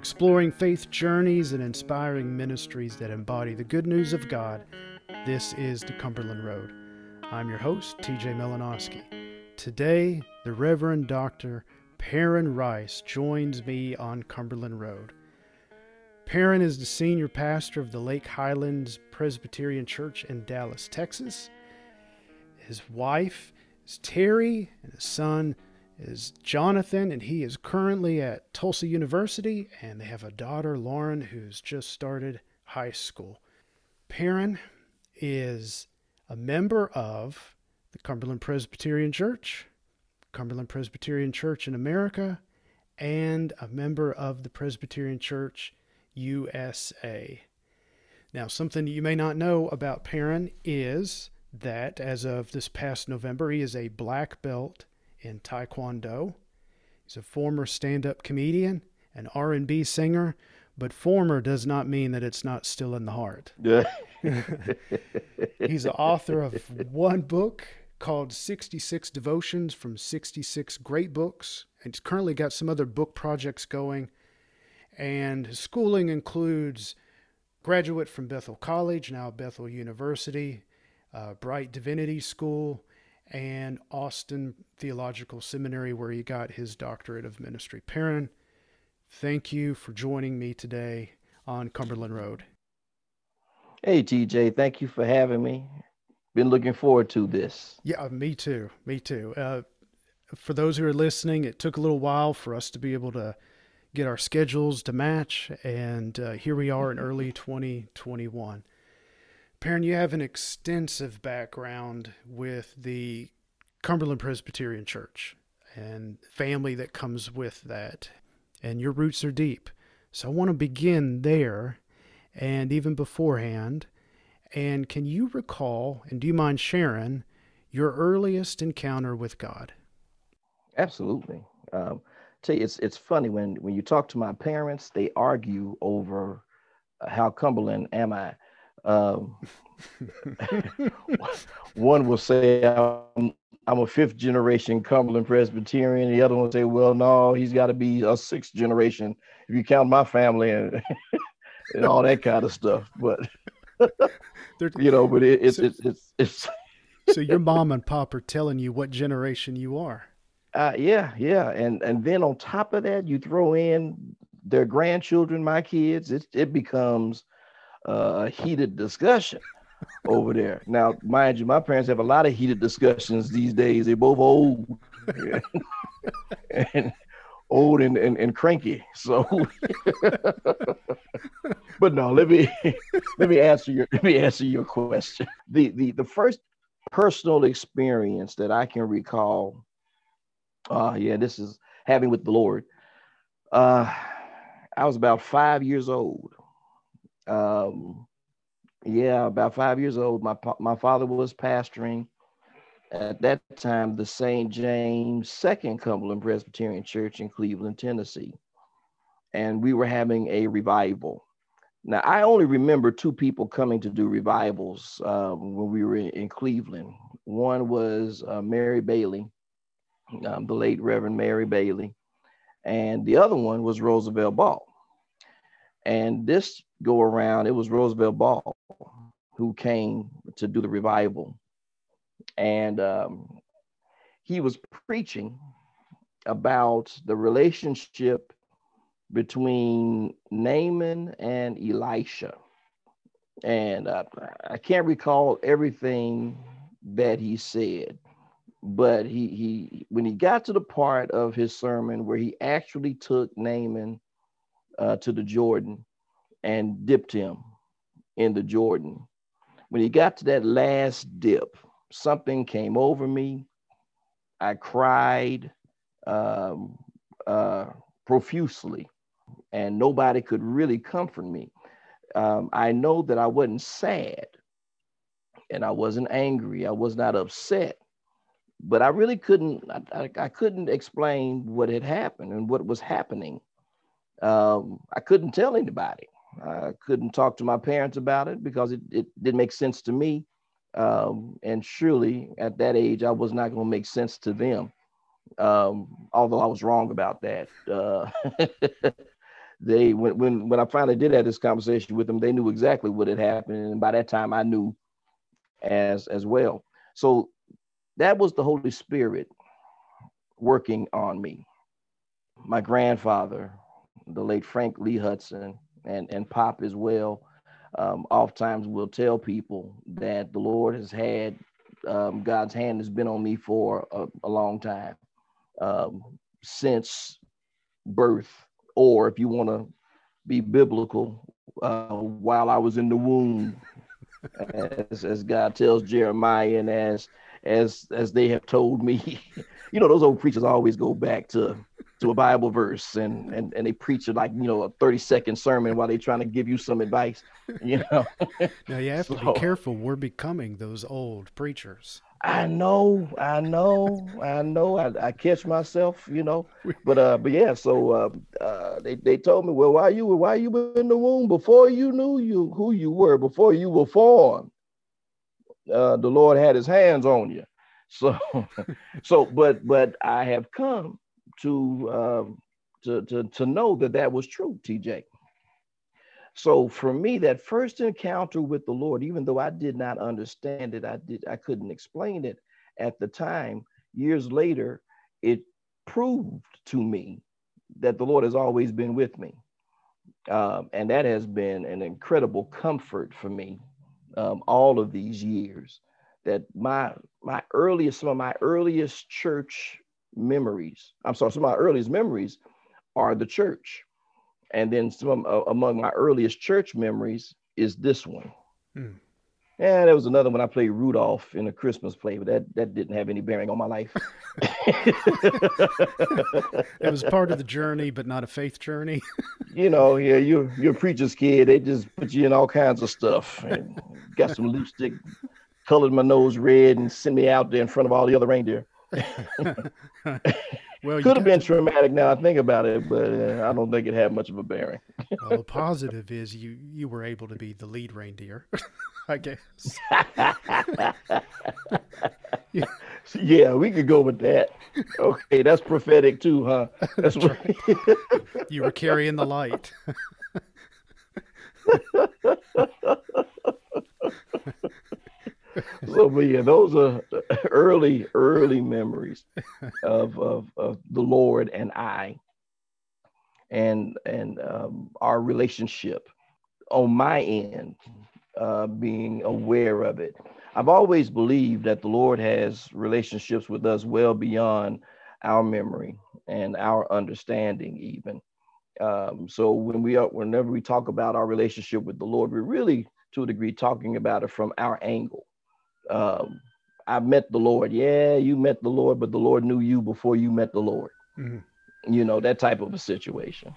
Exploring faith journeys and inspiring ministries that embody the good news of God, this is the Cumberland Road. I'm your host, TJ Melanowski. Today, the Reverend Dr. Perrin Rice joins me on Cumberland Road. Perrin is the senior pastor of the Lake Highlands Presbyterian Church in Dallas, Texas. His wife is Terry, and his son is Jonathan, and he is currently at Tulsa University, and they have a daughter, Lauren, who's just started high school. Perrin is a member of the Cumberland Presbyterian Church, Cumberland Presbyterian Church in America, and a member of the Presbyterian Church USA. Now, something you may not know about Perrin is that as of this past November, he is a black belt in Taekwondo. He's a former stand-up comedian, an R&B singer, but former does not mean that it's not still in the heart. He's the author of one book called 66 Devotions from 66 Great Books. And he's currently got some other book projects going. And his schooling includes graduate from Bethel College, now Bethel University, uh, Brite Divinity School, and Austin Theological Seminary, where he got his doctorate of ministry. Perrin, thank you for joining me today on Cumberland Road. Hey, TJ, thank you for having me. Been looking forward to this. Yeah, me too. Me too. Uh, for those who are listening, it took a little while for us to be able to get our schedules to match, and uh, here we are in early 2021. Perrin, you have an extensive background with the Cumberland Presbyterian Church and family that comes with that, and your roots are deep. So I want to begin there and even beforehand. And can you recall, and do you mind sharing, your earliest encounter with God? Absolutely. Um, tell you, it's it's funny when when you talk to my parents, they argue over how Cumberland am I. Um, one will say I'm, I'm a fifth generation Cumberland Presbyterian. The other one will say, well, no, he's got to be a sixth generation if you count my family and and all that kind of stuff. But you know, but it, it's, so, it's it's it's so your mom and pop are telling you what generation you are. Uh, yeah, yeah, and and then on top of that, you throw in their grandchildren, my kids. It it becomes uh, a heated discussion over there. Now, mind you, my parents have a lot of heated discussions these days. They're both old and old and, and, and cranky. So, but no, let me let me answer your let me answer your question. The the the first personal experience that I can recall, uh, yeah, this is having with the Lord. Uh, I was about five years old um, yeah, about five years old. My my father was pastoring at that time the St. James Second Cumberland Presbyterian Church in Cleveland, Tennessee, and we were having a revival. Now, I only remember two people coming to do revivals um, when we were in, in Cleveland. One was uh, Mary Bailey, um, the late Reverend Mary Bailey, and the other one was Roosevelt Ball. And this go around, it was Roosevelt Ball who came to do the revival. And um, he was preaching about the relationship between Naaman and Elisha. And uh, I can't recall everything that he said, but he, he when he got to the part of his sermon where he actually took Naaman uh, to the Jordan and dipped him in the Jordan. When he got to that last dip, something came over me. I cried um, uh, profusely, and nobody could really comfort me. Um, I know that I wasn't sad and I wasn't angry. I was not upset, but I really couldn't. I, I, I couldn't explain what had happened and what was happening. Um, I couldn't tell anybody. I couldn't talk to my parents about it because it, it didn't make sense to me. Um, and surely at that age, I was not going to make sense to them, um, although I was wrong about that. Uh, they when when when I finally did have this conversation with them, they knew exactly what had happened, and by that time I knew as as well. So that was the Holy Spirit working on me. My grandfather, the late Frank Lee Hudson, and and Pop as well, um, oftentimes will tell people that the Lord has had um, God's hand has been on me for a, a long time um, since birth or if you want to be biblical, uh, while I was in the womb, as, as God tells Jeremiah, and as as as they have told me, you know, those old preachers always go back to to a Bible verse and and and they preach it like you know a 30 second sermon while they're trying to give you some advice, you know. now you have so, to be careful. We're becoming those old preachers. I know, I know, I know. I, I catch myself, you know. But uh, but yeah. So uh, uh, they they told me, well, why you why you were in the womb before you knew you who you were before you were formed. Uh, the Lord had His hands on you. So so but but I have come to um to to to know that that was true, TJ. So for me, that first encounter with the Lord, even though I did not understand it, I did I couldn't explain it at the time. Years later, it proved to me that the Lord has always been with me, um, and that has been an incredible comfort for me um, all of these years. That my my earliest some of my earliest church memories, I'm sorry, some of my earliest memories are the church and then some uh, among my earliest church memories is this one. Hmm. Yeah, there was another one I played Rudolph in a Christmas play, but that, that didn't have any bearing on my life. it was part of the journey, but not a faith journey. you know, yeah, you're you're a preacher's kid. They just put you in all kinds of stuff. And got some lipstick, colored my nose red, and sent me out there in front of all the other reindeer. Well, could have been traumatic now I think about it, but uh, I don't think it had much of a bearing. well, the positive is you you were able to be the lead reindeer, I guess. yeah. yeah, we could go with that. Okay, that's prophetic too, huh? That's, that's right. you were carrying the light. so yeah, those are early, early memories of, of, of the Lord and I and and um, our relationship on my end, uh, being aware of it. I've always believed that the Lord has relationships with us well beyond our memory and our understanding, even. Um, so when we are, whenever we talk about our relationship with the Lord, we're really, to a degree, talking about it from our angle um, I met the Lord. Yeah, you met the Lord, but the Lord knew you before you met the Lord. Mm-hmm. You know, that type of a situation.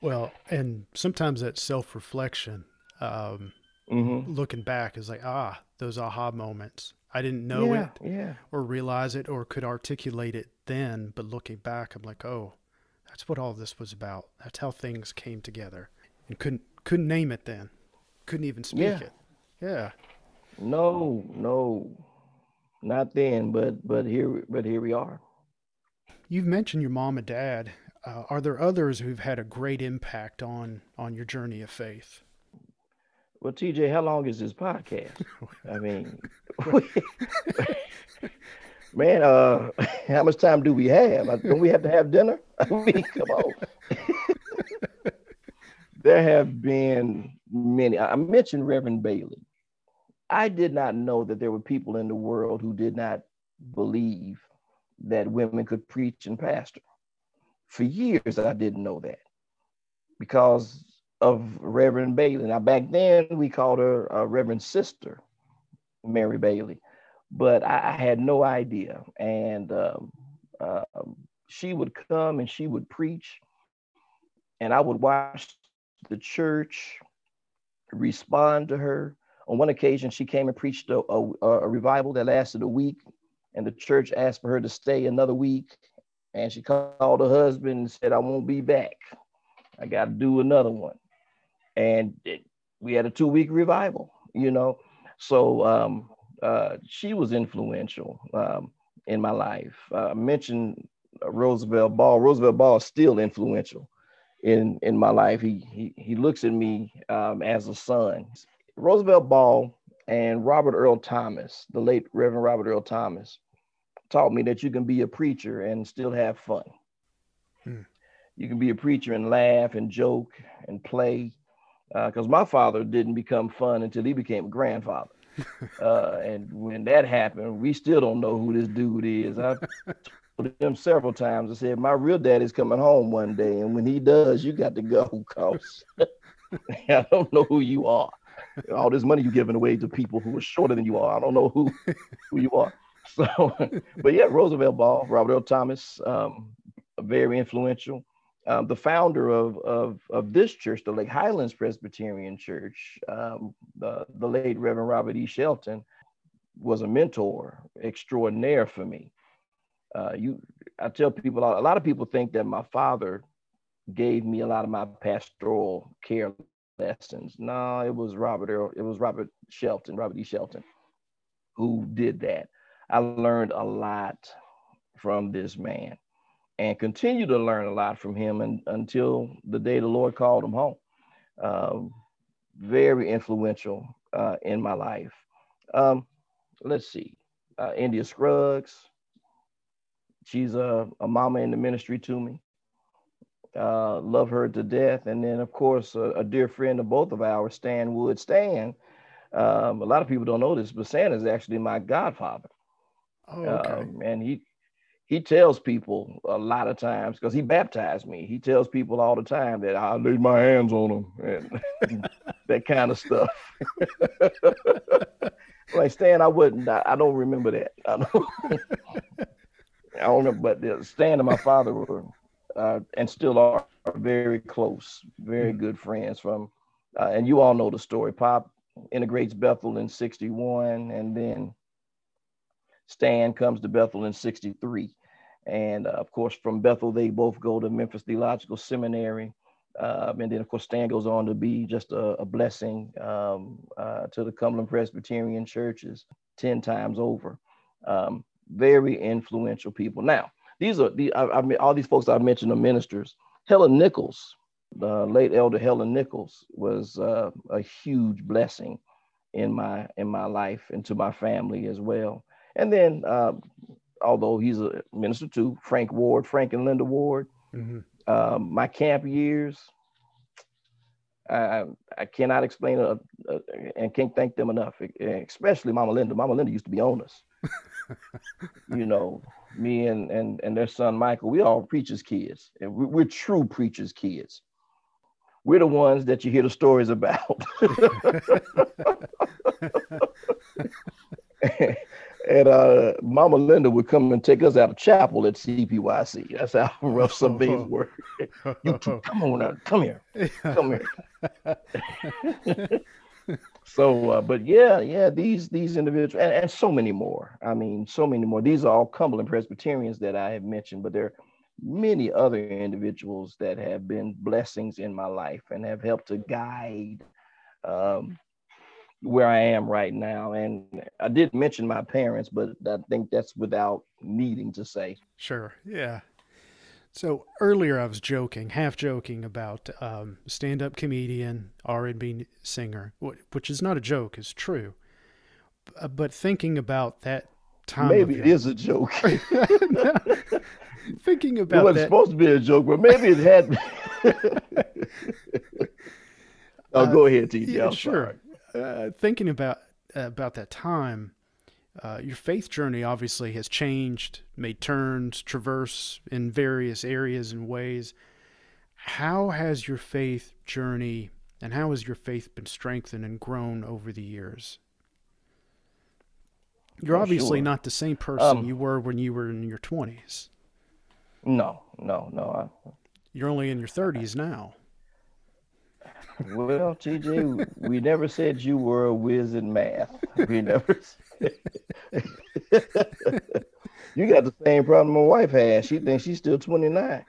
Well, and sometimes that self reflection, um, mm-hmm. looking back, is like, ah, those aha moments. I didn't know yeah, it yeah. or realize it or could articulate it then, but looking back, I'm like, oh, that's what all this was about. That's how things came together. And couldn't couldn't name it then. Couldn't even speak yeah. it. Yeah. No, no, not then. But but here but here we are. You've mentioned your mom and dad. Uh, are there others who've had a great impact on on your journey of faith? Well, TJ, how long is this podcast? I mean, man, uh, how much time do we have? Don't we have to have dinner? I mean, come on. there have been many. I mentioned Reverend Bailey. I did not know that there were people in the world who did not believe that women could preach and pastor. For years, I didn't know that because of Reverend Bailey. Now, back then, we called her a Reverend Sister Mary Bailey, but I, I had no idea. And um, uh, she would come and she would preach, and I would watch the church respond to her on one occasion, she came and preached a, a, a, revival that lasted a week, and the church asked for her to stay another week. And she called her husband and said, I won't be back. I got to do another one. And it, we had a two week revival, you know. So um, uh, she was influential um, in my life. Uh, I mentioned Roosevelt Ball. Roosevelt Ball is still influential in in my life. He he he looks at me um, as a son. Roosevelt Ball and Robert Earl Thomas, the late Reverend Robert Earl Thomas, taught me that you can be a preacher and still have fun. Hmm. You can be a preacher and laugh and joke and play. Because uh, my father didn't become fun until he became a grandfather. uh, and when that happened, we still don't know who this dude is. I told him several times. I said, "My real daddy's coming home one day, and when he does, you got to go, cause I don't know who you are. All this money you're giving away to people who are shorter than you are. I don't know who who you are." So, but yeah, Roosevelt Ball, Robert Earl Thomas, um, very influential. Um, the founder of, of, of this church, the Lake Highlands Presbyterian Church, um, the, the late Reverend Robert E. Shelton, was a mentor extraordinaire for me. Uh, you, I tell people, a lot of people think that my father gave me a lot of my pastoral care lessons. No, it was Robert. It was Robert Shelton, Robert E. Shelton, who did that. I learned a lot from this man and continue to learn a lot from him and, until the day the Lord called him home. Um, very influential uh, in my life. Um, let's see, uh, India Scruggs. She's a, a, mama in the ministry to me. Uh, love her to death. And then, of course, a, a, dear friend of both of ours, Stan Wood. Stan, um, a lot of people don't know this, but Stan is actually my godfather. Oh, okay. Um, and he he tells people a lot of times because he baptized me. He tells people all the time that I laid my hands on him and that kind of stuff. like Stan, I wouldn't. I, I, don't remember that. I don't. I don't know, but Stan and my father were uh, and still are, very close, very mm. good friends. From uh, and you all know the story. Pop integrates Bethel in '61, and then Stan comes to Bethel in 63. And uh, of course, from Bethel, they both go to Memphis Theological Seminary. Um, and then, of course, Stan goes on to be just a, a blessing um, uh, to the Cumberland Presbyterian churches 10 times over. Um, very influential people. Now, these are the I, I mean, all these folks I mentioned are ministers. Helen Nichols, the late elder Helen Nichols, was uh, a huge blessing in my in my life and to my family as well. And then uh, although he's a minister too, Frank Ward, Frank and Linda Ward. Mm-hmm. Um, my camp years, I, I cannot explain it uh, and can't thank them enough, especially Mama Linda. Mama Linda used to be on us. you know, me and, and, and their son Michael, we all preachers' kids. And we, we're true preachers' kids. We're the ones that you hear the stories about. and uh, Mama Linda would come and take us out of chapel at CPYC. That's how rough some things were. you two, come on now, come here, come here. So, uh, but yeah, yeah, these these individuals and, and so many more. I mean, so many more. These are all Cumberland Presbyterians that I have mentioned, but there are many other individuals that have been blessings in my life and have helped to guide um, where I am right now. And I did mention my parents, but I think that's without needing to say. Sure. Yeah. So earlier I was joking, half joking about um, stand-up comedian, R&B singer, which is not a joke, it's true. But thinking about that time, maybe it is a joke. thinking about it wasn't that, supposed to be a joke, but maybe it had. oh, uh, go ahead, TJ. Yeah, sure. Uh, thinking about uh, about that time, uh, your faith journey obviously has changed, made turns, traverse in various areas and ways. How has your faith journey and how has your faith been strengthened and grown over the years? You're oh, obviously sure. not the same person um, you were when you were in your 20s. No, no, no. I, You're only in your 30s now. Well, TJ, we never said you were a whiz in math. We never. You got the same problem my wife has. She thinks she's still 29.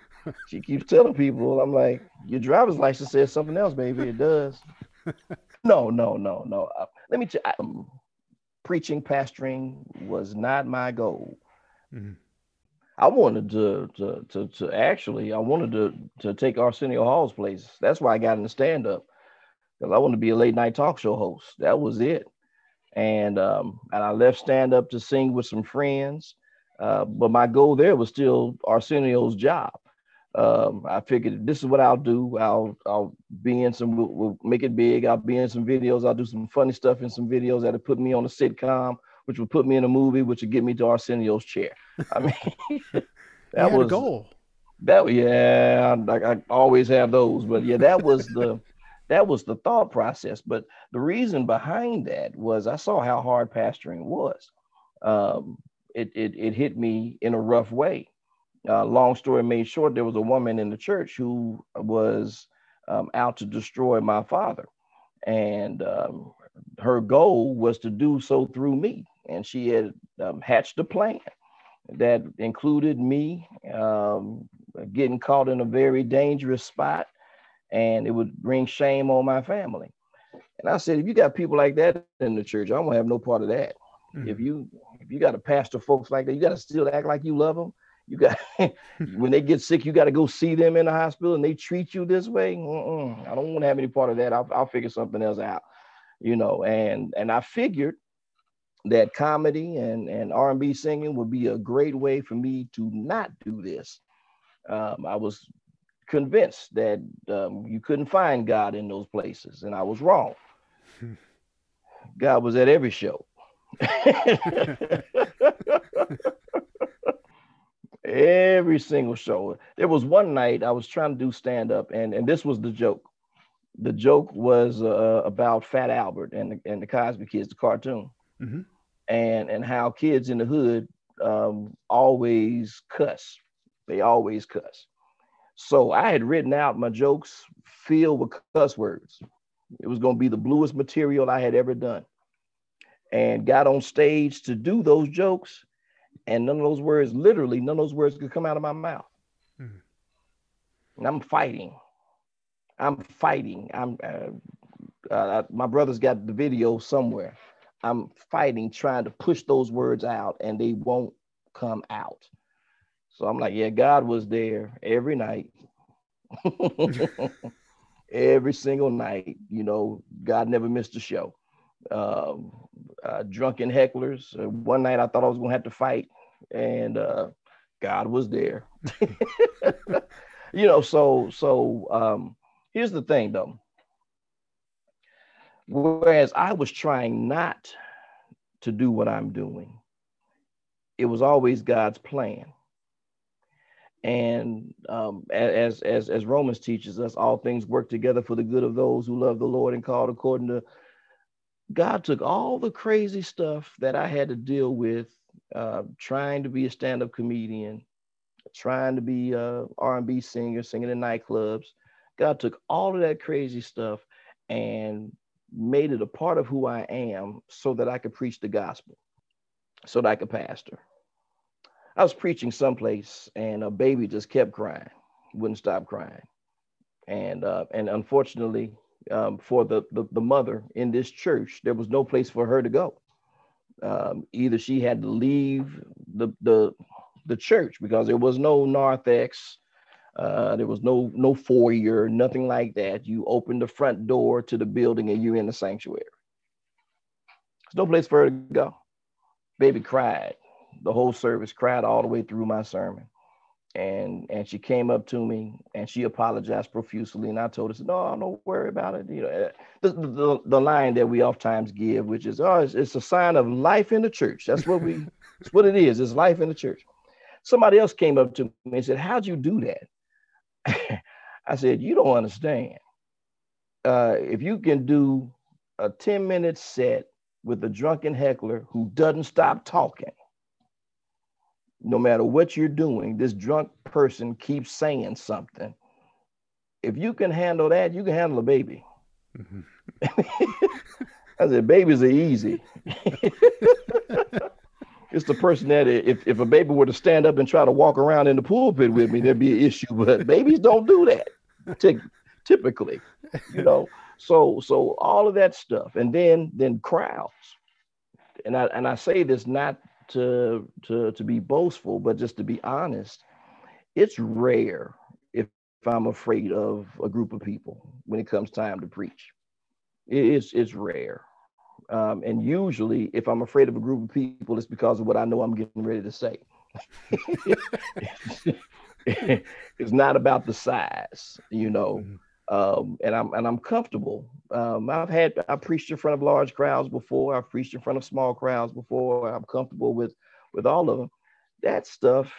She keeps telling people, I'm like, your driver's license says something else, baby. It does. No, no, no, no. Uh, let me tell um, preaching, pastoring was not my goal. Mm-hmm. I wanted to, to to to actually I wanted to to take Arsenio Hall's place. That's why I got into stand up because I wanted to be a late night talk show host. That was it. And um, and I left stand up to sing with some friends. Uh, but my goal there was still Arsenio's job. Um, I figured this is what I'll do. I'll I'll be in some. We'll, we'll, make it big. I'll be in some videos. I'll do some funny stuff in some videos that'll put me on a sitcom, which will put me in a movie, which will get me to Arsenio's chair. I mean, that was a goal. That yeah, I, I always have those, but yeah, that was the that was the thought process. But the reason behind that was I saw how hard pastoring was. Um, it, it it hit me in a rough way. Uh, long story made short, there was a woman in the church who was um, out to destroy my father, and um, her goal was to do so through me. And she had um, hatched a plan that included me um, getting caught in a very dangerous spot, and it would bring shame on my family. And I said, if you got people like that in the church, I don't have no part of that. Mm-hmm. If you if you got a pastor folks like that, you got to still act like you love them. You got when they get sick, you got to go see them in the hospital, and they treat you this way. Mm-mm, I don't want to have any part of that. I'll, I'll figure something else out, you know. And and I figured that comedy and, and R&B singing would be a great way for me to not do this. Um, I was convinced that um, you couldn't find God in those places, and I was wrong. God was at every show. every single show. There was one night I was trying to do stand up, and, and this was the joke. The joke was uh, about Fat Albert and the, and the Cosby Kids, the cartoon. Mm-hmm and and how kids in the hood um, always cuss. They always cuss. So I had written out my jokes filled with cuss words. It was going to be the bluest material I had ever done. And got on stage to do those jokes, and none of those words, literally, none of those words could come out of my mouth. Mm-hmm. And I'm fighting. I'm fighting. I'm. Uh, uh, my brother's got the video somewhere. I'm fighting, trying to push those words out, and they won't come out. So I'm like, yeah, God was there every night. every single night, you know, God never missed a show. Um, uh, drunken hecklers. Uh, one night I thought I was going to have to fight, and uh, God was there. you know, so so um, here's the thing though. Whereas I was trying not to do what I'm doing, it was always God's plan. And um, as, as, as Romans teaches us, all things work together for the good of those who love the Lord and called according to God took all the crazy stuff that I had to deal with, uh, trying to be a stand-up comedian, trying to be a R&B singer, singing in nightclubs. God took all of that crazy stuff and made it a part of who I am so that I could preach the gospel, so that I could pastor. I was preaching someplace and a baby just kept crying, wouldn't stop crying. And uh, and unfortunately, um, for the, the, the mother in this church, there was no place for her to go. Um, either she had to leave the the the church because there was no narthex, uh, there was no no foyer, nothing like that. You open the front door to the building and you're in the sanctuary. There's no place for her to go. Baby cried. The whole service cried all the way through my sermon. And and she came up to me and she apologized profusely. And I told her, no, don't worry about it. You know, uh, the, the, the line that we oftentimes give, which is, oh, it's, it's a sign of life in the church. That's what we, it's what it is. It's life in the church. Somebody else came up to me and said, how'd you do that? I said, You don't understand. Uh, if you can do a 10 minute set with a drunken heckler who doesn't stop talking, no matter what you're doing, this drunk person keeps saying something. If you can handle that, you can handle a baby. Mm-hmm. I said, babies are easy. it's the person that if, if a baby were to stand up and try to walk around in the pulpit with me, there'd be an issue. But babies don't do that typically, you know. So so all of that stuff, and then then crowds, and I and I say this not to to to be boastful, but just to be honest, it's rare if, if I'm afraid of a group of people when it comes time to preach. It's it's rare. Um, and usually, if I'm afraid of a group of people, it's because of what I know I'm getting ready to say. it's not about the size, you know. Mm-hmm. Um, and I'm and I'm comfortable. Um, I've had I preached in front of large crowds before. I've preached in front of small crowds before. I'm comfortable with with all of them. That stuff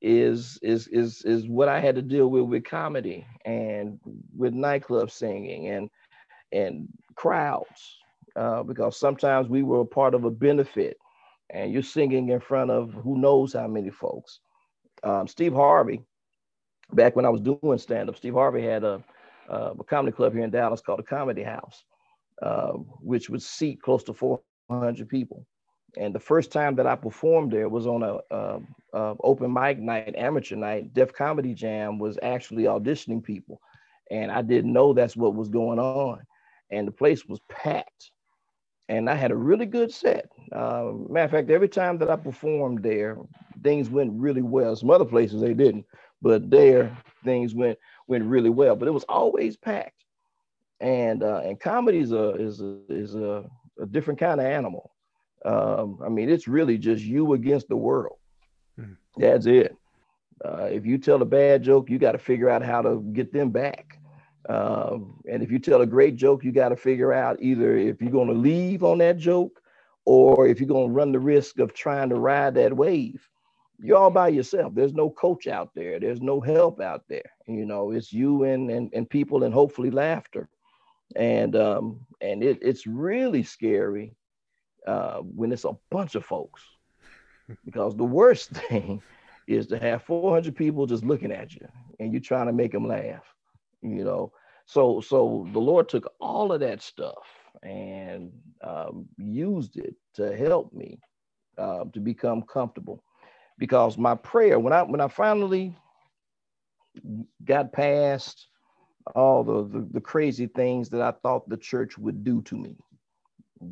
is is is is what I had to deal with with comedy and with nightclub singing and and crowds uh, because sometimes we were a part of a benefit and you're singing in front of who knows how many folks. Um, Steve Harvey, back when I was doing stand up, Steve Harvey had a, uh, a comedy club here in Dallas called the Comedy House, uh, which would seat close to 400 people. And the first time that I performed there was on a, a, a open mic night, amateur night. Def Comedy Jam was actually auditioning people, and I didn't know that's what was going on. And the place was packed and I had a really good set. Uh, matter of fact, every time that I performed there, things went really well. Some other places they didn't, but there things went went really well. But it was always packed, and uh, and comedy is a is a, is a, a different kind of animal. Um, I mean, it's really just you against the world. Mm-hmm. That's it. Uh, if you tell a bad joke, you got to figure out how to get them back. Um, and if you tell a great joke, you got to figure out either if you're going to leave on that joke or if you're going to run the risk of trying to ride that wave. You're all by yourself. There's no coach out there. There's no help out there. You know, it's you and and, and people and hopefully laughter. And um, and it, it's really scary uh, when it's a bunch of folks because the worst thing is to have 400 people just looking at you and you're trying to make them laugh you know so so the lord took all of that stuff and um, used it to help me uh, to become comfortable because my prayer when i when i finally got past all the, the, the crazy things that i thought the church would do to me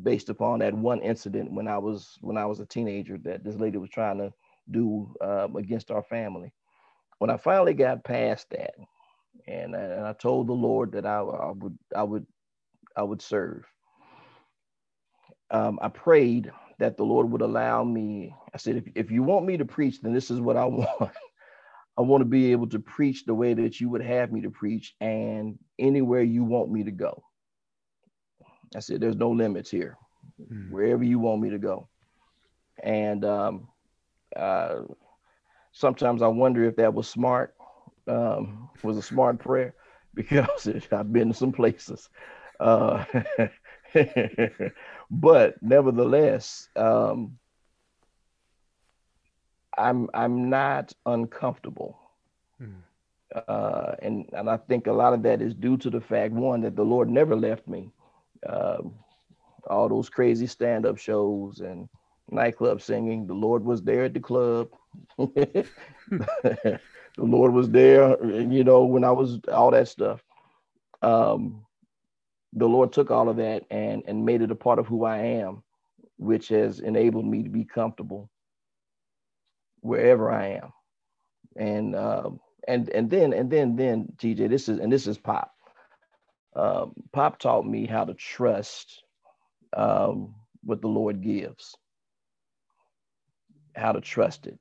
based upon that one incident when i was when i was a teenager that this lady was trying to do um, against our family when i finally got past that and, and I told the Lord that I, I would I would I would serve. Um, I prayed that the Lord would allow me. I said, if, if you want me to preach, then this is what I want. I want to be able to preach the way that you would have me to preach and anywhere you want me to go. I said, there's no limits here, mm. wherever you want me to go. And um, uh, sometimes I wonder if that was smart um, was a smart prayer because I've been to some places. Uh, but nevertheless, um, I'm I'm not uncomfortable. Hmm. Uh, and, and I think a lot of that is due to the fact one that the Lord never left me. Um, all those crazy stand-up shows and nightclub singing, the Lord was there at the club. the Lord was there, you know, when I was all that stuff. Um, the Lord took all of that and and made it a part of who I am, which has enabled me to be comfortable wherever I am. And uh, and and then and then then TJ, this is and this is Pop. Um, Pop taught me how to trust um, what the Lord gives, how to trust it.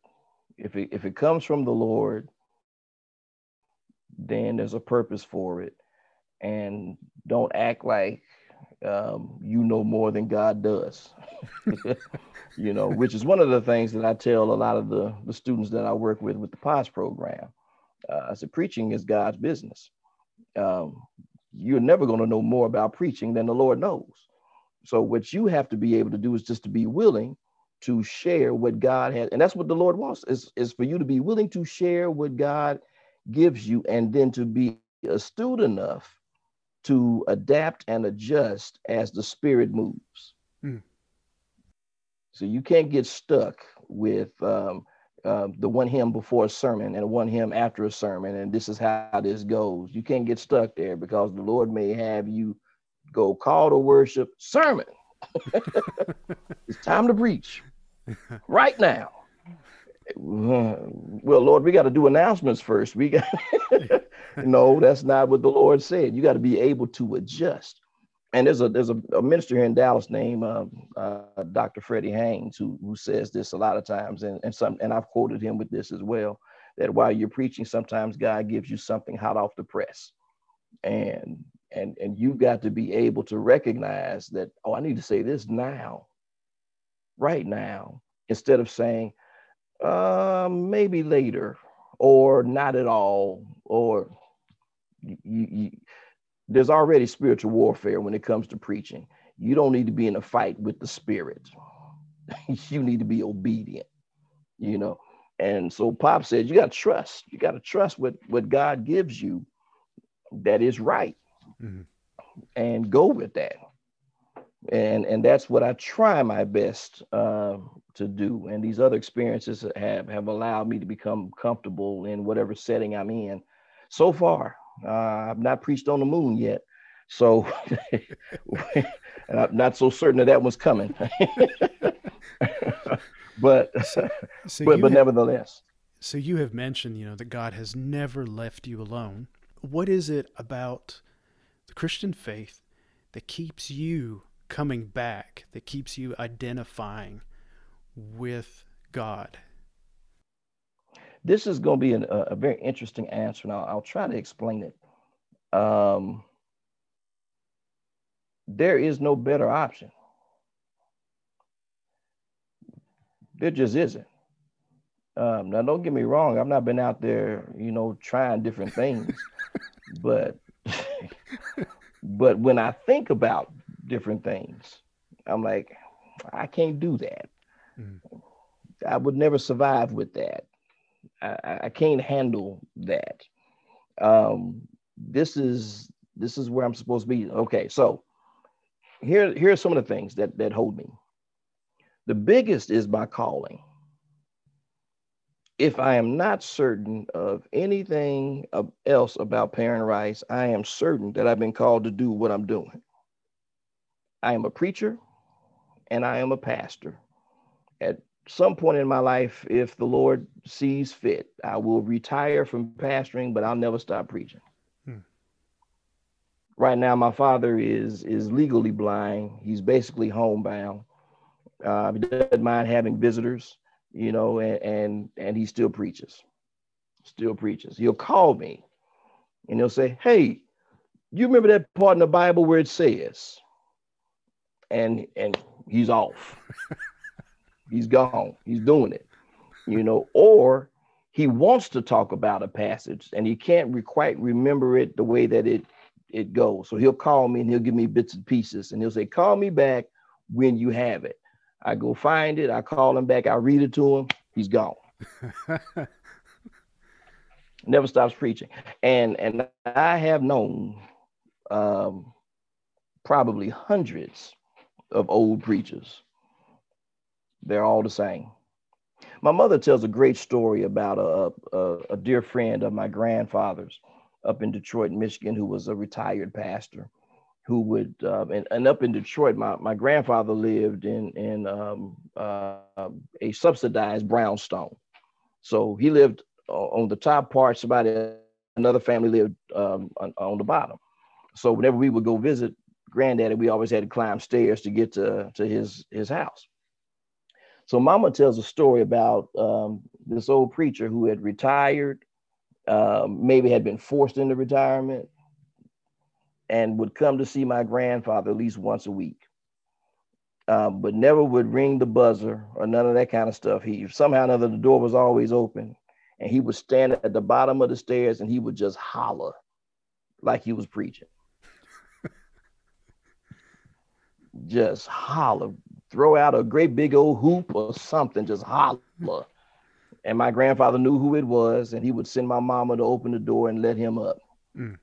If it if it comes from the Lord, then there's a purpose for it. And don't act like um, you know more than God does. you know, which is one of the things that I tell a lot of the, the students that I work with with the POS program. Uh, I said, preaching is God's business. Um, you're never going to know more about preaching than the Lord knows. So what you have to be able to do is just to be willing to share what God has, and that's what the Lord wants is, is for you to be willing to share what God gives you, and then to be astute enough to adapt and adjust as the spirit moves. Mm. So you can't get stuck with um, uh, the one hymn before a sermon and one hymn after a sermon, and this is how this goes. You can't get stuck there because the Lord may have you go call to worship sermon. it's time to preach. right now. Well, Lord, we got to do announcements first. We got no, that's not what the Lord said. You got to be able to adjust. And there's a there's a, a minister here in Dallas named uh, uh, Dr. Freddie Haynes who who says this a lot of times, and and some and I've quoted him with this as well. That while you're preaching, sometimes God gives you something hot off the press, and and and you've got to be able to recognize that oh, I need to say this now, right now, instead of saying uh, maybe later or not at all or you, you, there's already spiritual warfare when it comes to preaching. You don't need to be in a fight with the spirit. you need to be obedient, you know. And so Pop says you got to trust. You got to trust what, what God gives you that is right mm-hmm. and go with that. And, and that's what I try my best uh, to do. And these other experiences have, have allowed me to become comfortable in whatever setting I'm in. So far, uh, I've not preached on the moon yet. So, and I'm not so certain that that one's coming. but, so, so but, but have, nevertheless. So you have mentioned, you know, that God has never left you alone. What is it about the Christian faith that keeps you coming back, that keeps you identifying with God? This is going to be an, a, a, very interesting answer, and I'll, I'll try to explain it. Um, there is no better option. There just isn't. Um, now, don't get me wrong. I've not been out there, you know, trying different things, but but when I think about different things, I'm like, I can't do that. Mm. I would never survive with that. I, I can't handle that. Um, this is this is where I'm supposed to be. Okay, so here here are some of the things that that hold me. The biggest is my calling. If I am not certain of anything else about Perrin Rice, I am certain that I've been called to do what I'm doing. I am a preacher and I am a pastor. At some point in my life, if the Lord sees fit, I will retire from pastoring, but I'll never stop preaching. Hmm. Right now, my father is is legally blind. He's basically homebound. Uh, he doesn't mind having visitors, you know, and, and and he still preaches, still preaches. He'll call me, and he'll say, "Hey, you remember that part in the Bible where it says?" And and he's off. he's gone. He's doing it, you know, or he wants to talk about a passage and he can't re- quite remember it the way that it it goes. So he'll call me and he'll give me bits and pieces and he'll say, "Call me back when you have it." I go find it. I call him back. I read it to him. He's gone. Never stops preaching, and and I have known um, probably hundreds of old preachers they're all the same. My mother tells a great story about a, a, a dear friend of my grandfather's up in Detroit, Michigan, who was a retired pastor who would um, and, and up in Detroit, my, my grandfather lived in in um, uh, a subsidized brownstone. So he lived on the top part. Somebody, another family lived um, on, on, the bottom. So whenever we would go visit granddaddy, we always had to climb stairs to get to, to his his house. So Mama tells a story about um, this old preacher who had retired, um, maybe had been forced into retirement, and would come to see my grandfather at least once a week. Um, but never would ring the buzzer or none of that kind of stuff. He somehow or another the door was always open, and he would stand at the bottom of the stairs and he would just holler like he was preaching. Just holler, throw out a great big old hoop or something, just holler. And my grandfather knew who it was, and he would send my mama to open the door and let him up. Mm.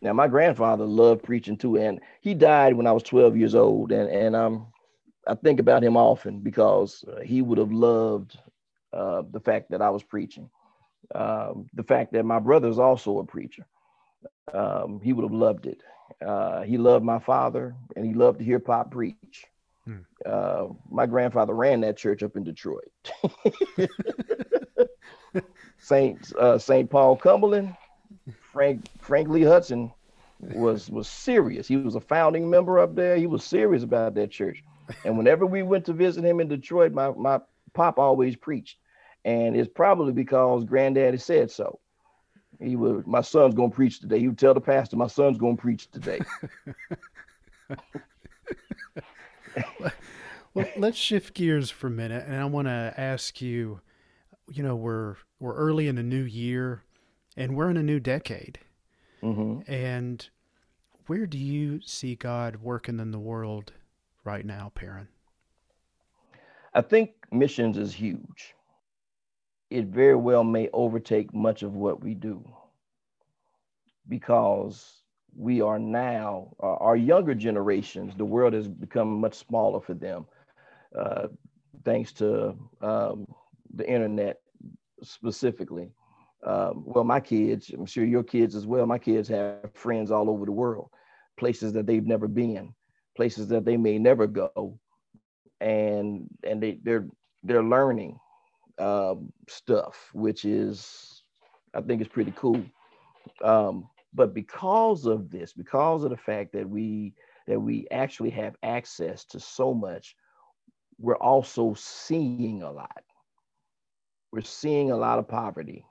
Now, my grandfather loved preaching too, and he died when I was 12 years old. And, and um, I think about him often because uh, he would have loved uh, the fact that I was preaching. Um, the fact that my brother is also a preacher. Um, he would have loved it. Uh, he loved my father and he loved to hear Pop preach. Hmm. Uh, my grandfather ran that church up in Detroit. Saint uh, Saint Paul Cumberland, Frank Frank Lee Hudson was was serious. He was a founding member up there. He was serious about that church. And whenever we went to visit him in Detroit, my my pop always preached, and it's probably because Granddaddy said so. He would, my son's gonna preach today. He would tell the pastor, my son's gonna preach today. well, let's shift gears for a minute, and I want to ask you. You know, we're we're early in a new year, and we're in a new decade. Mm-hmm. And where do you see God working in the world right now, Perrin? I think missions is huge it very well may overtake much of what we do because we are now, uh, our younger generations, the world has become much smaller for them uh, thanks to um, the internet specifically. Um, well, my kids, I'm sure your kids as well, my kids have friends all over the world, places that they've never been, places that they may never go. And and they, they're they're learning um, stuff, which is, I think, is pretty cool. Um, but because of this, because of the fact that we that we actually have access to so much, we're also seeing a lot. We're seeing a lot of poverty,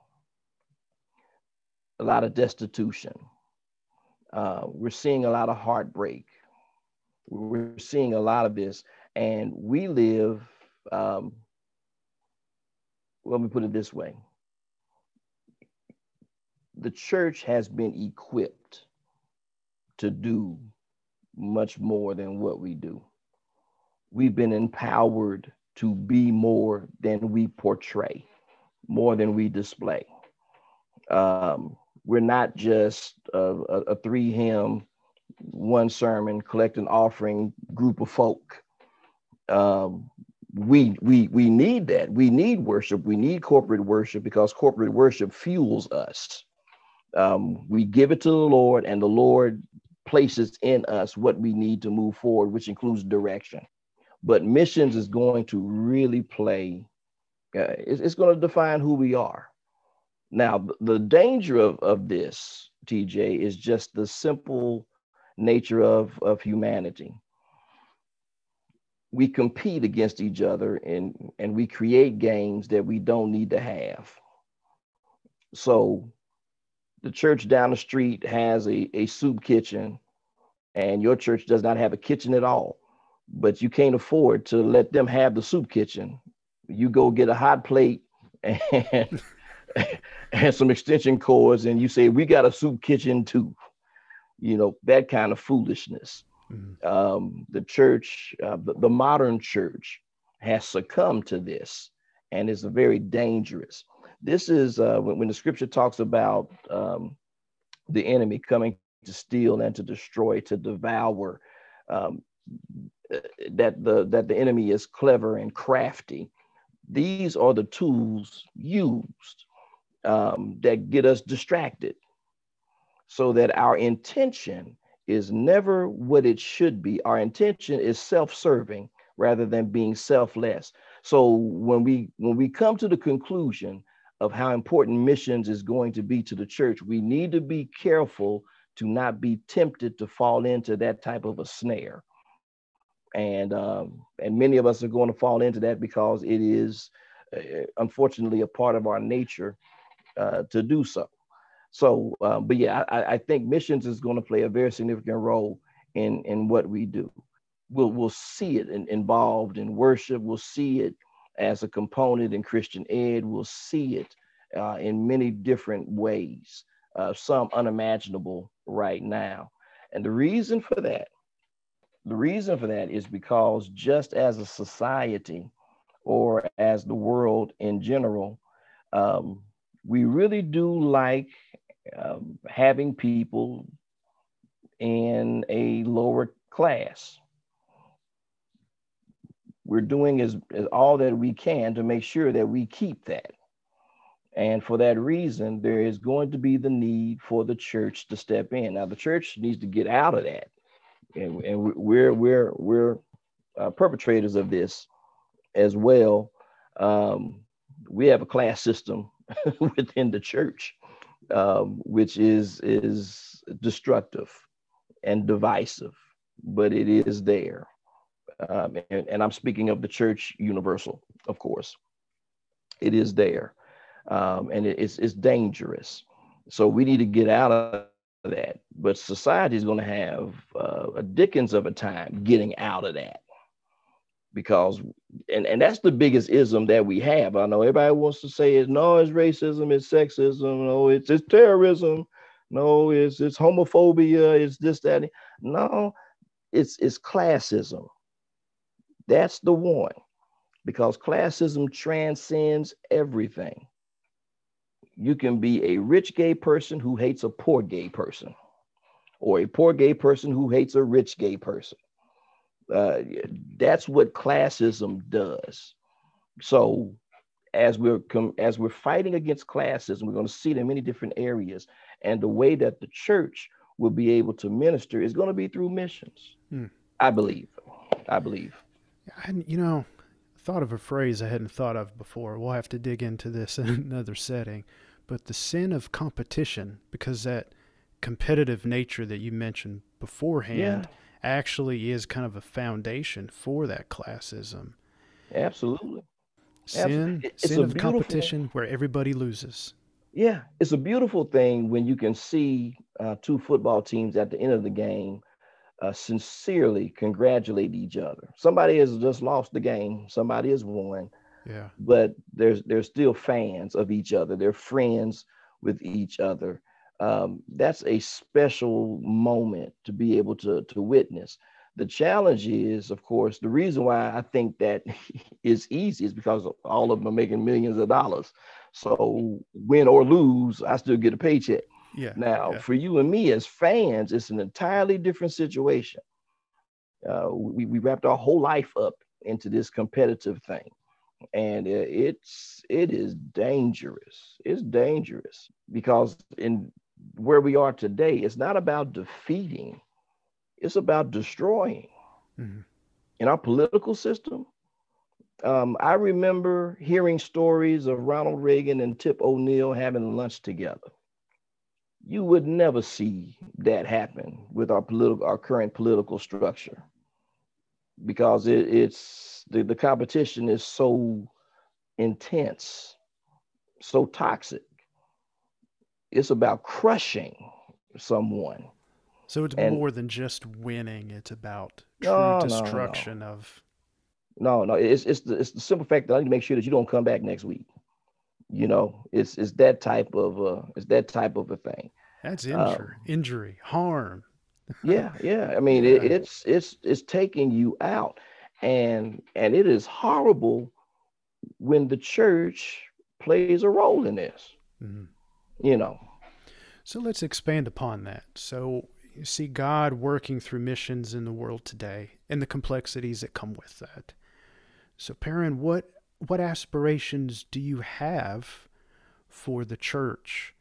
a lot of destitution. Uh, we're seeing a lot of heartbreak. We're seeing a lot of this, and we live um, let me put it this way the church has been equipped to do much more than what we do. We've been empowered to be more than we portray, more than we display. Um, we're not just a, a, a three hymn, one sermon, collect an offering group of folk. Um, we we we need that. We need worship. We need corporate worship because corporate worship fuels us. Um, we give it to the Lord, and the Lord places in us what we need to move forward, which includes direction. But missions is going to really play. Uh, it's, it's going to define who we are. Now, the danger of of this, TJ, is just the simple nature of of humanity we compete against each other and and we create games that we don't need to have. So the church down the street has a, a soup kitchen and your church does not have a kitchen at all but you can't afford to let them have the soup kitchen. You go get a hot plate and and some extension cords and you say we got a soup kitchen too. You know that kind of foolishness Mm-hmm. Um, the church, uh, the, the, modern church, has succumbed to this and is very dangerous. This is uh, when, when, the scripture talks about um, the enemy coming to steal and to destroy, to devour, um, that the that the enemy is clever and crafty. These are the tools used um, that get us distracted, so that our intention is never what it should be. Our intention is self-serving rather than being selfless. So when we when we come to the conclusion of how important missions is going to be to the church, we need to be careful to not be tempted to fall into that type of a snare. And um, and many of us are going to fall into that because it is uh, unfortunately a part of our nature uh, to do so. So, um, but yeah, I, I think missions is going to play a very significant role in in what we do. We'll we'll see it in, involved in worship. We'll see it as a component in Christian ed. We'll see it uh, in many different ways, uh, some unimaginable right now. And the reason for that, the reason for that is because just as a society or as the world in general, um, we really do like um, having people in a lower class. We're doing is, is all that we can to make sure that we keep that. And for that reason, there is going to be the need for the church to step in. Now, the church needs to get out of that, and, and we're we're we're uh, perpetrators of this as well. Um, we have a class system within the church, um, which is is destructive and divisive, but it is there. Um, and, and, I'm speaking of the church universal, of course. It is there, um, and it, it's it's dangerous. So we need to get out of that. But society is going to have uh, a Dickens of a time getting out of that because and, and that's the biggest ism that we have. I know everybody wants to say it's no, it's racism, it's sexism, no, it's it's terrorism, no, it's it's homophobia, it's this, that. No, it's it's classism. That's the one. Because classism transcends everything. You can be a rich gay person who hates a poor gay person, or a poor gay person who hates a rich gay person uh, that's what classism does. So as we're com- as we're fighting against classism, we're going to see it in many different areas, and the way that the church will be able to minister is going to be through missions. Hmm. I believe. I believe. And you know, thought of a phrase I hadn't thought of before. We'll have to dig into this in another setting. But the sin of competition, because that competitive nature that you mentioned beforehand. Yeah actually is kind of a foundation for that classism. Absolutely. Sin, it's sin of competition where everybody loses. Yeah, it's a beautiful thing when you can see uh, two football teams at the end of the game uh, sincerely congratulate each other. Somebody has just lost the game, somebody has won. Yeah. But there's there's still fans of each other. They're friends with each other um, that's a special moment to be able to, to witness. The challenge is, of course, the reason why I think that is easy is because all of them are making millions of dollars. So win or lose, I still get a paycheck. Yeah. Now, yeah. for you and me as fans, it's an entirely different situation. Uh, we, we wrapped our whole life up into this competitive thing and it's it is dangerous it's dangerous because in where we are today, it's not about defeating, it's about destroying. Mm-hmm. In our political system, um, I remember hearing stories of Ronald Reagan and Tip O'Neill having lunch together. You would never see that happen with our political, our current political structure, because it, it's the, the competition is so intense, so toxic it's about crushing someone. So it's and, more than just winning. It's about true no, destruction no, no. of. No, no, it's it's the, it's the simple fact that I need to make sure that you don't come back next week. You know, it's it's that type of uh, it's that type of a thing. That's injury, um, injury, harm. yeah, yeah. I mean. It, it's it's it's taking you out, and and it is horrible when the church plays a role in this. Mm-hmm you know. So let's expand upon that. So you see God working through missions in the world today and the complexities that come with that. So Perrin, what what aspirations do you have for the church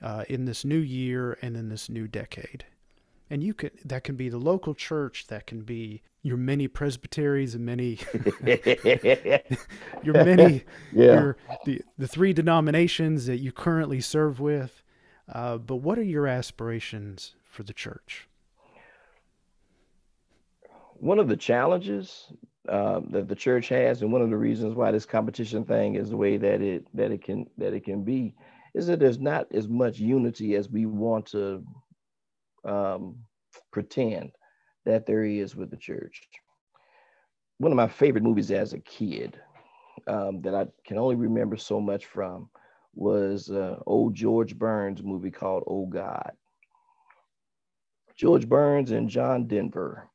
uh, in this new year and in this new decade? And you can that can be the local church, that can be your many presbyteries and many your many yeah. your the, the three denominations that you currently serve with uh, but what are your aspirations for the church one of the challenges uh, that the church has and one of the reasons why this competition thing is the way that it that it can that it can be is that there's not as much unity as we want to um, pretend that there is with the church. One of my favorite movies as a kid um, that I can only remember so much from was uh, old George Burns movie called Oh God. George Burns and John Denver.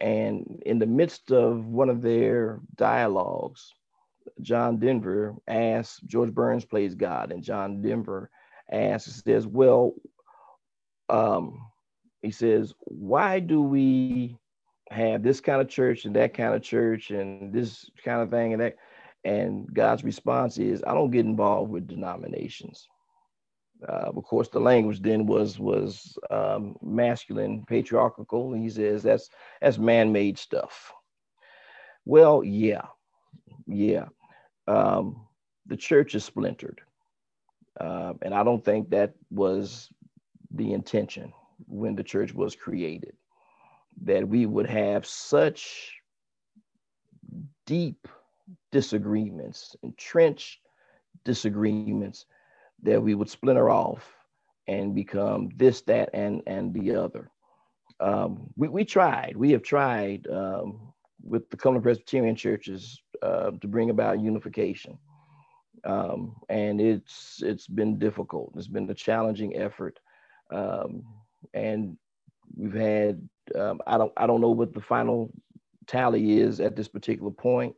And in the midst of one of their dialogues, John Denver asks, George Burns plays God, and John Denver asks, says, Well, um, he says, why do we have this kind of church and that kind of church and this kind of thing and that? And God's response is, I don't get involved with denominations. Uh, of course, the language then was was um, masculine, patriarchal, and he says that's that's man-made stuff. Well, yeah, yeah. Um, the church is splintered. Uh, and I don't think that was the intention when the church was created, that we would have such deep disagreements, entrenched disagreements, that we would splinter off and become this, that, and, and the other. Um, we, we tried, we have tried um, with the Cumberland Presbyterian churches uh, to bring about unification. Um, and it's it's been difficult. It's been a challenging effort, um, and we've had um, I don't I don't know what the final tally is at this particular point,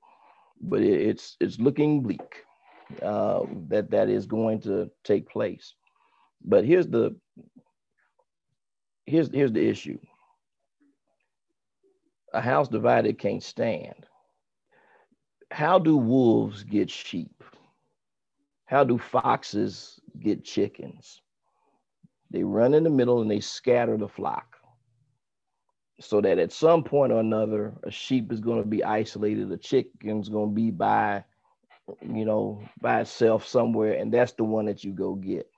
but it, it's it's looking bleak uh, that that is going to take place. But here's the here's here's the issue. A house divided can't stand. How do wolves get sheep? How do foxes get chickens? They run in the middle and they scatter the flock so that at some point or another, a sheep is going to be isolated, a chicken's going to be by, you know, by itself somewhere, and that's the one that you go get.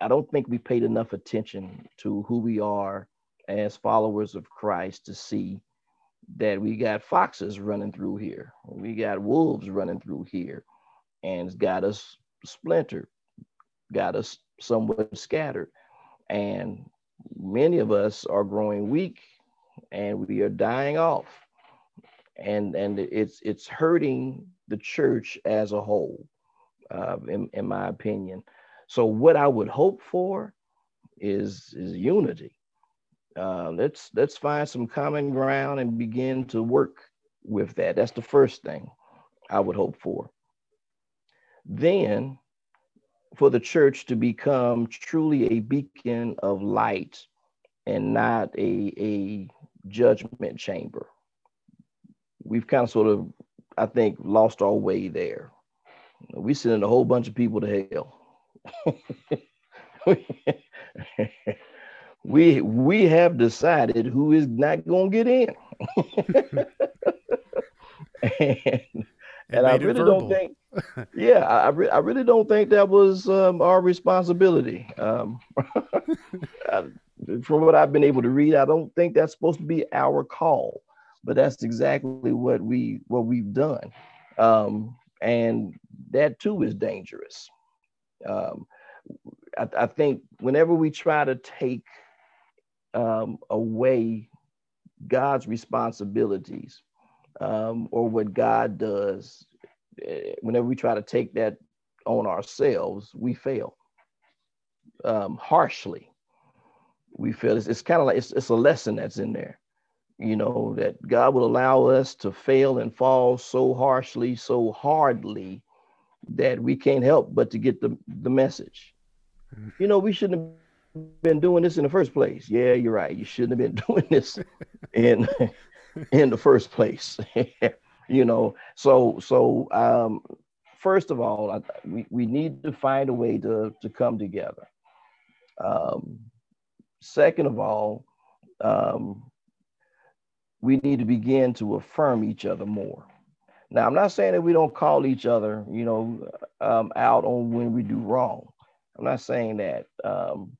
I don't think we paid enough attention to who we are as followers of Christ to see that we got foxes running through here, we got wolves running through here, and it's got us splintered, got us somewhat scattered. And many of us are growing weak and we are dying off. And, and it's, it's hurting the church as a whole, uh, in, in my opinion. So what I would hope for is, is unity. Uh, let's let's find some common ground and begin to work with that. That's the first thing I would hope for then for the church to become truly a beacon of light and not a, a judgment chamber. We've kind of sort of, I think, lost our way there. We sending a whole bunch of people to hell. we we have decided who is not going to get in. and, and I really don't think yeah, I, re- I really don't think that was um, our responsibility. Um, from what I've been able to read, I don't think that's supposed to be our call, but that's exactly what we what we've done, um, and that too is dangerous. Um, I, I, think whenever we try to take um, away God's responsibilities um, or what God does Eh, whenever we try to take that on ourselves, we fail um, harshly. We feel it's, it's kind of like it's, it's a lesson that's in there, you know, that God will allow us to fail and fall so harshly, so hardly that we can't help but to get the, the message. Mm-hmm. You know, we shouldn't have been doing this in the first place. Yeah, you're right. You shouldn't have been doing this in in the first place. You know so so um first of all I, we, we need to find a way to to come together. Um second of all um we need to begin to affirm each other more. Now i'm not saying that we don't call each other you know um, out on when we do wrong. I'm not saying that um,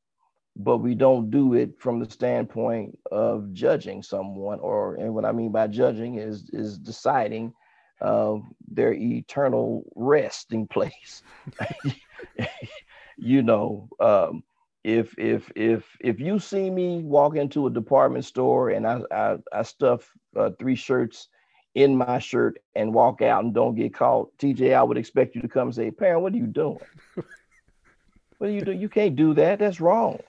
but we don't do it from the standpoint of judging someone or and what i mean by judging is is deciding uh, their eternal resting place. You know um, if if if if you see me walk into a department store and i i, I stuff uh, three shirts in my shirt and walk out and don't get caught tj i would expect you to come and say Perrin what are you doing? What do you do you can't do that. That's wrong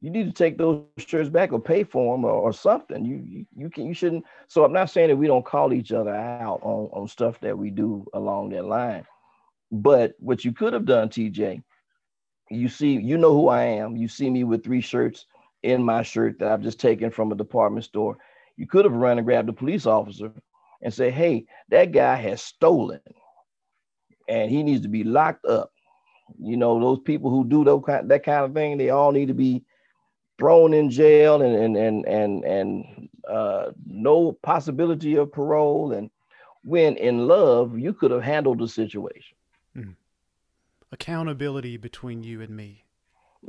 you need to take those shirts back or pay for them or, or something. You, you, you can you shouldn't. So I'm not saying that we don't call each other out on on stuff that we do along that line, but what you could have done, TJ, you see, you know who I am. You see me with three shirts in my shirt that I've just taken from a department store. You could have run and grabbed a police officer and say, "Hey, that guy has stolen, and he needs to be locked up." You know, those people who do those, that kind of thing, they all need to be thrown in jail and and and and and uh, no possibility of parole. And when in love you could have handled the situation. Mm. accountability between you and me.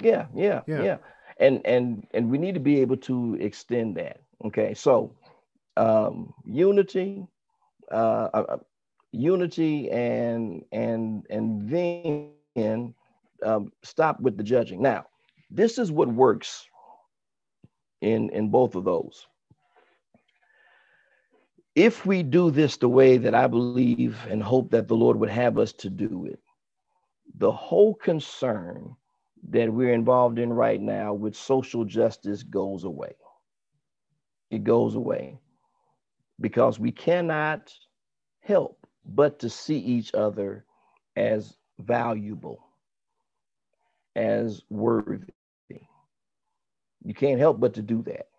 Yeah, yeah yeah. yeah. And and and we need to be able to extend that. Okay. So um unity uh, uh, uh unity and and and then um, stop with the judging. Now this is what works in in both of those if we do this the way that I believe and hope that the Lord would have us to do it, the whole concern that we're involved in right now with social justice goes away. It goes away because we cannot help but to see each other as valuable, as worthy. You can't help but to do that.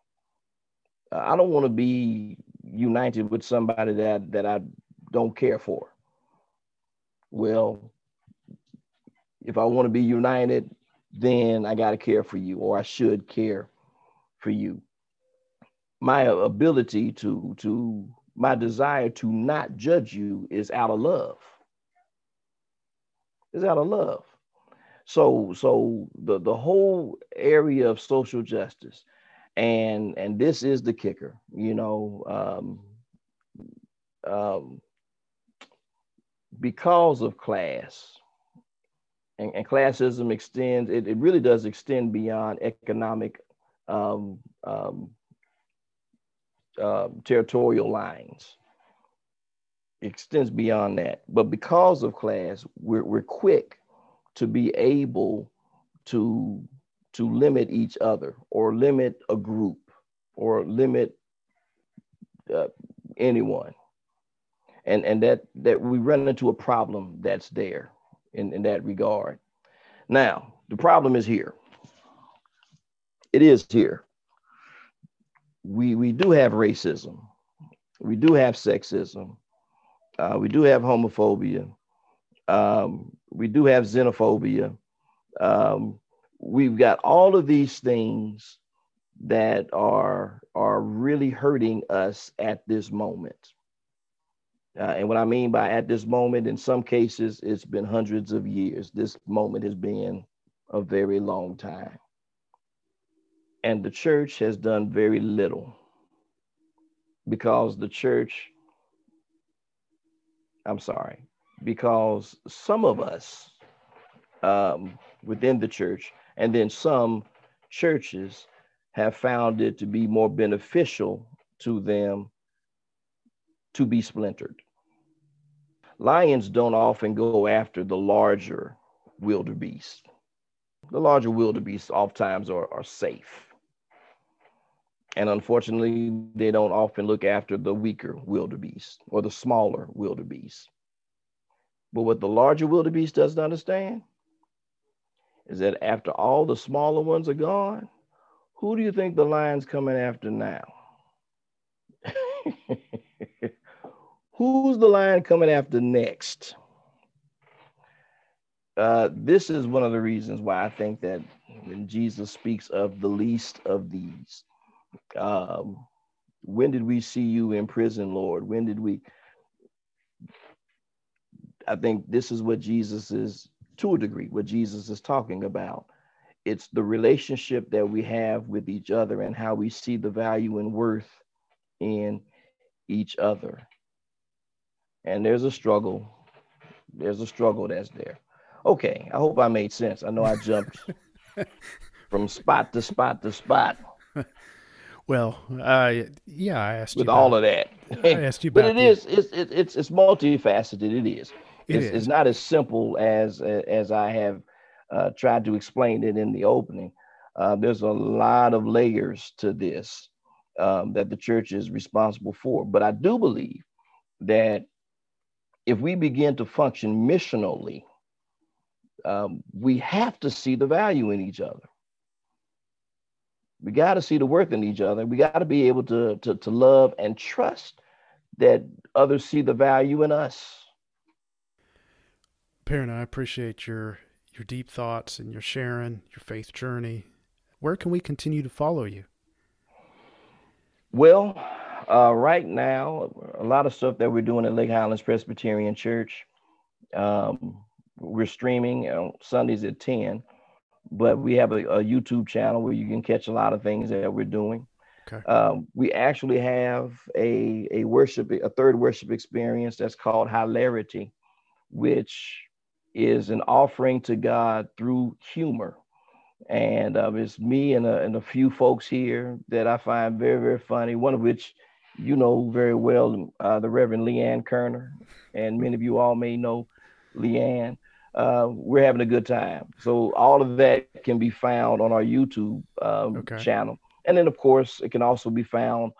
Uh, I don't want to be united with somebody that that I don't care for. Well, if I want to be united, then I got to care for you, or I should care for you. My ability to to my desire to not judge you is out of love. Is out of love. So so the the whole area of social justice and and this is the kicker you know um, um, because of class and, and classism extends it, it really does extend beyond economic um, um, uh, territorial lines. Extends beyond that. But because of class we're, we're quick to be able to to limit each other or limit a group or limit uh, anyone. And and that that we run into a problem that's there in, in that regard. Now the problem is here. It is here. We we do have racism. We do have sexism. Uh, we do have homophobia. Um, we do have xenophobia um, we've got all of these things that are are really hurting us at this moment. Uh, and what I mean by at this moment, in some cases, it's been hundreds of years. This moment has been a very long time. And the church has done very little because the church, I'm sorry, because some of us um, within the church and then some churches have found it to be more beneficial to them to be splintered. Lions don't often go after the larger wildebeest. The larger wildebeest oftentimes are, are safe. And unfortunately, they don't often look after the weaker wildebeest or the smaller wildebeest. But what the larger wildebeest doesn't understand is that after all the smaller ones are gone, who do you think the lion's coming after now? Who's the lion coming after next? Uh, this is one of the reasons why I think that when Jesus speaks of the least of these, um, when did we see you in prison, Lord? When did we? I think this is what Jesus is to a degree what Jesus is talking about. It's the relationship that we have with each other and how we see the value and worth in each other. And there's a struggle. There's a struggle that's there. Okay, I hope I made sense. I know I jumped from spot to spot to spot. Well, uh, yeah, I asked you. with all of that. I asked you, but it is it's it's it's multifaceted. It is. It's, it's, not as simple as as I have uh, tried to explain it in the opening. Uh, there's a lot of layers to this um, that the church is responsible for. But I do believe that if we begin to function missionally, um, we have to see the value in each other. We got to see the worth in each other. We got to be able to, to, to love and trust that others see the value in us. Perrin, I appreciate your your deep thoughts and your sharing your faith journey. where can we continue to follow you? Well, uh, right now, a lot of stuff that we're doing at Lake Highlands Presbyterian Church. Um, we're streaming on Sundays at 10, but we have a, a, YouTube channel where you can catch a lot of things that we're doing. Okay. Um, we actually have a, a worship, a third worship experience that's called Hilarity, which is an offering to God through humor. And uh, it's me and a, and a few folks here that I find very, very funny, one of which you know very well, uh, the Reverend Leanne Kerner, and many of you all may know Leanne. Uh, we're having a good time. So all of that can be found on our YouTube um, okay. channel. And then, of course, it can also be found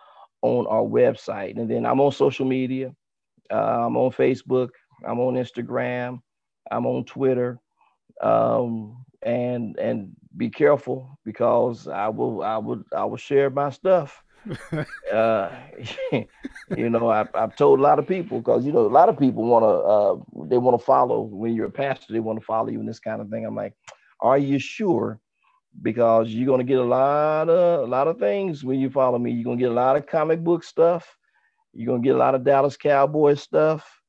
on our website. And then I'm on social media. Uh, I'm on Facebook. I'm on Instagram. I'm on Twitter. Um, and and be careful because I will I will I will share my stuff. uh, you know, I, have told a lot of people because you know a lot of people want to uh, they want to follow when you're a pastor. They want to follow you in this kind of thing. I'm like, are you sure? Because you're gonna get a lot of a lot of things when you follow me. You're gonna get a lot of comic book stuff. You're gonna get a lot of Dallas Cowboy stuff.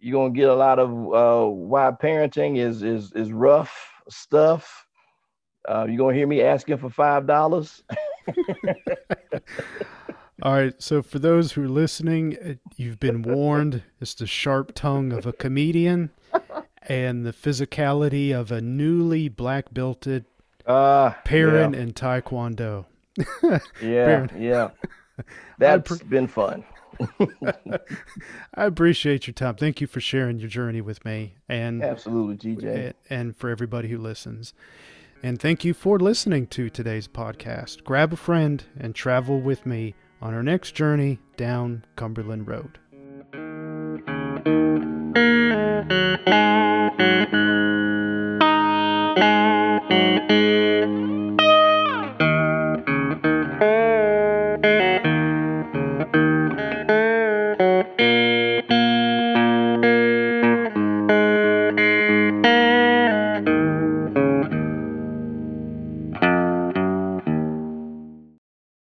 You're gonna get a lot of uh, why parenting is is is rough stuff. Uh, you're gonna hear me asking for five dollars. All right. So for those who are listening, uh, you've been warned. It's the sharp tongue of a comedian and the physicality of a newly black belted uh, parent yeah. in Taekwondo. yeah, yeah. That's pre- been fun. I appreciate your time. Thank you for sharing your journey with me and absolutely, TJ and for everybody who listens. And thank you for listening to today's podcast. Grab a friend and travel with me on our next journey down Cumberland Road.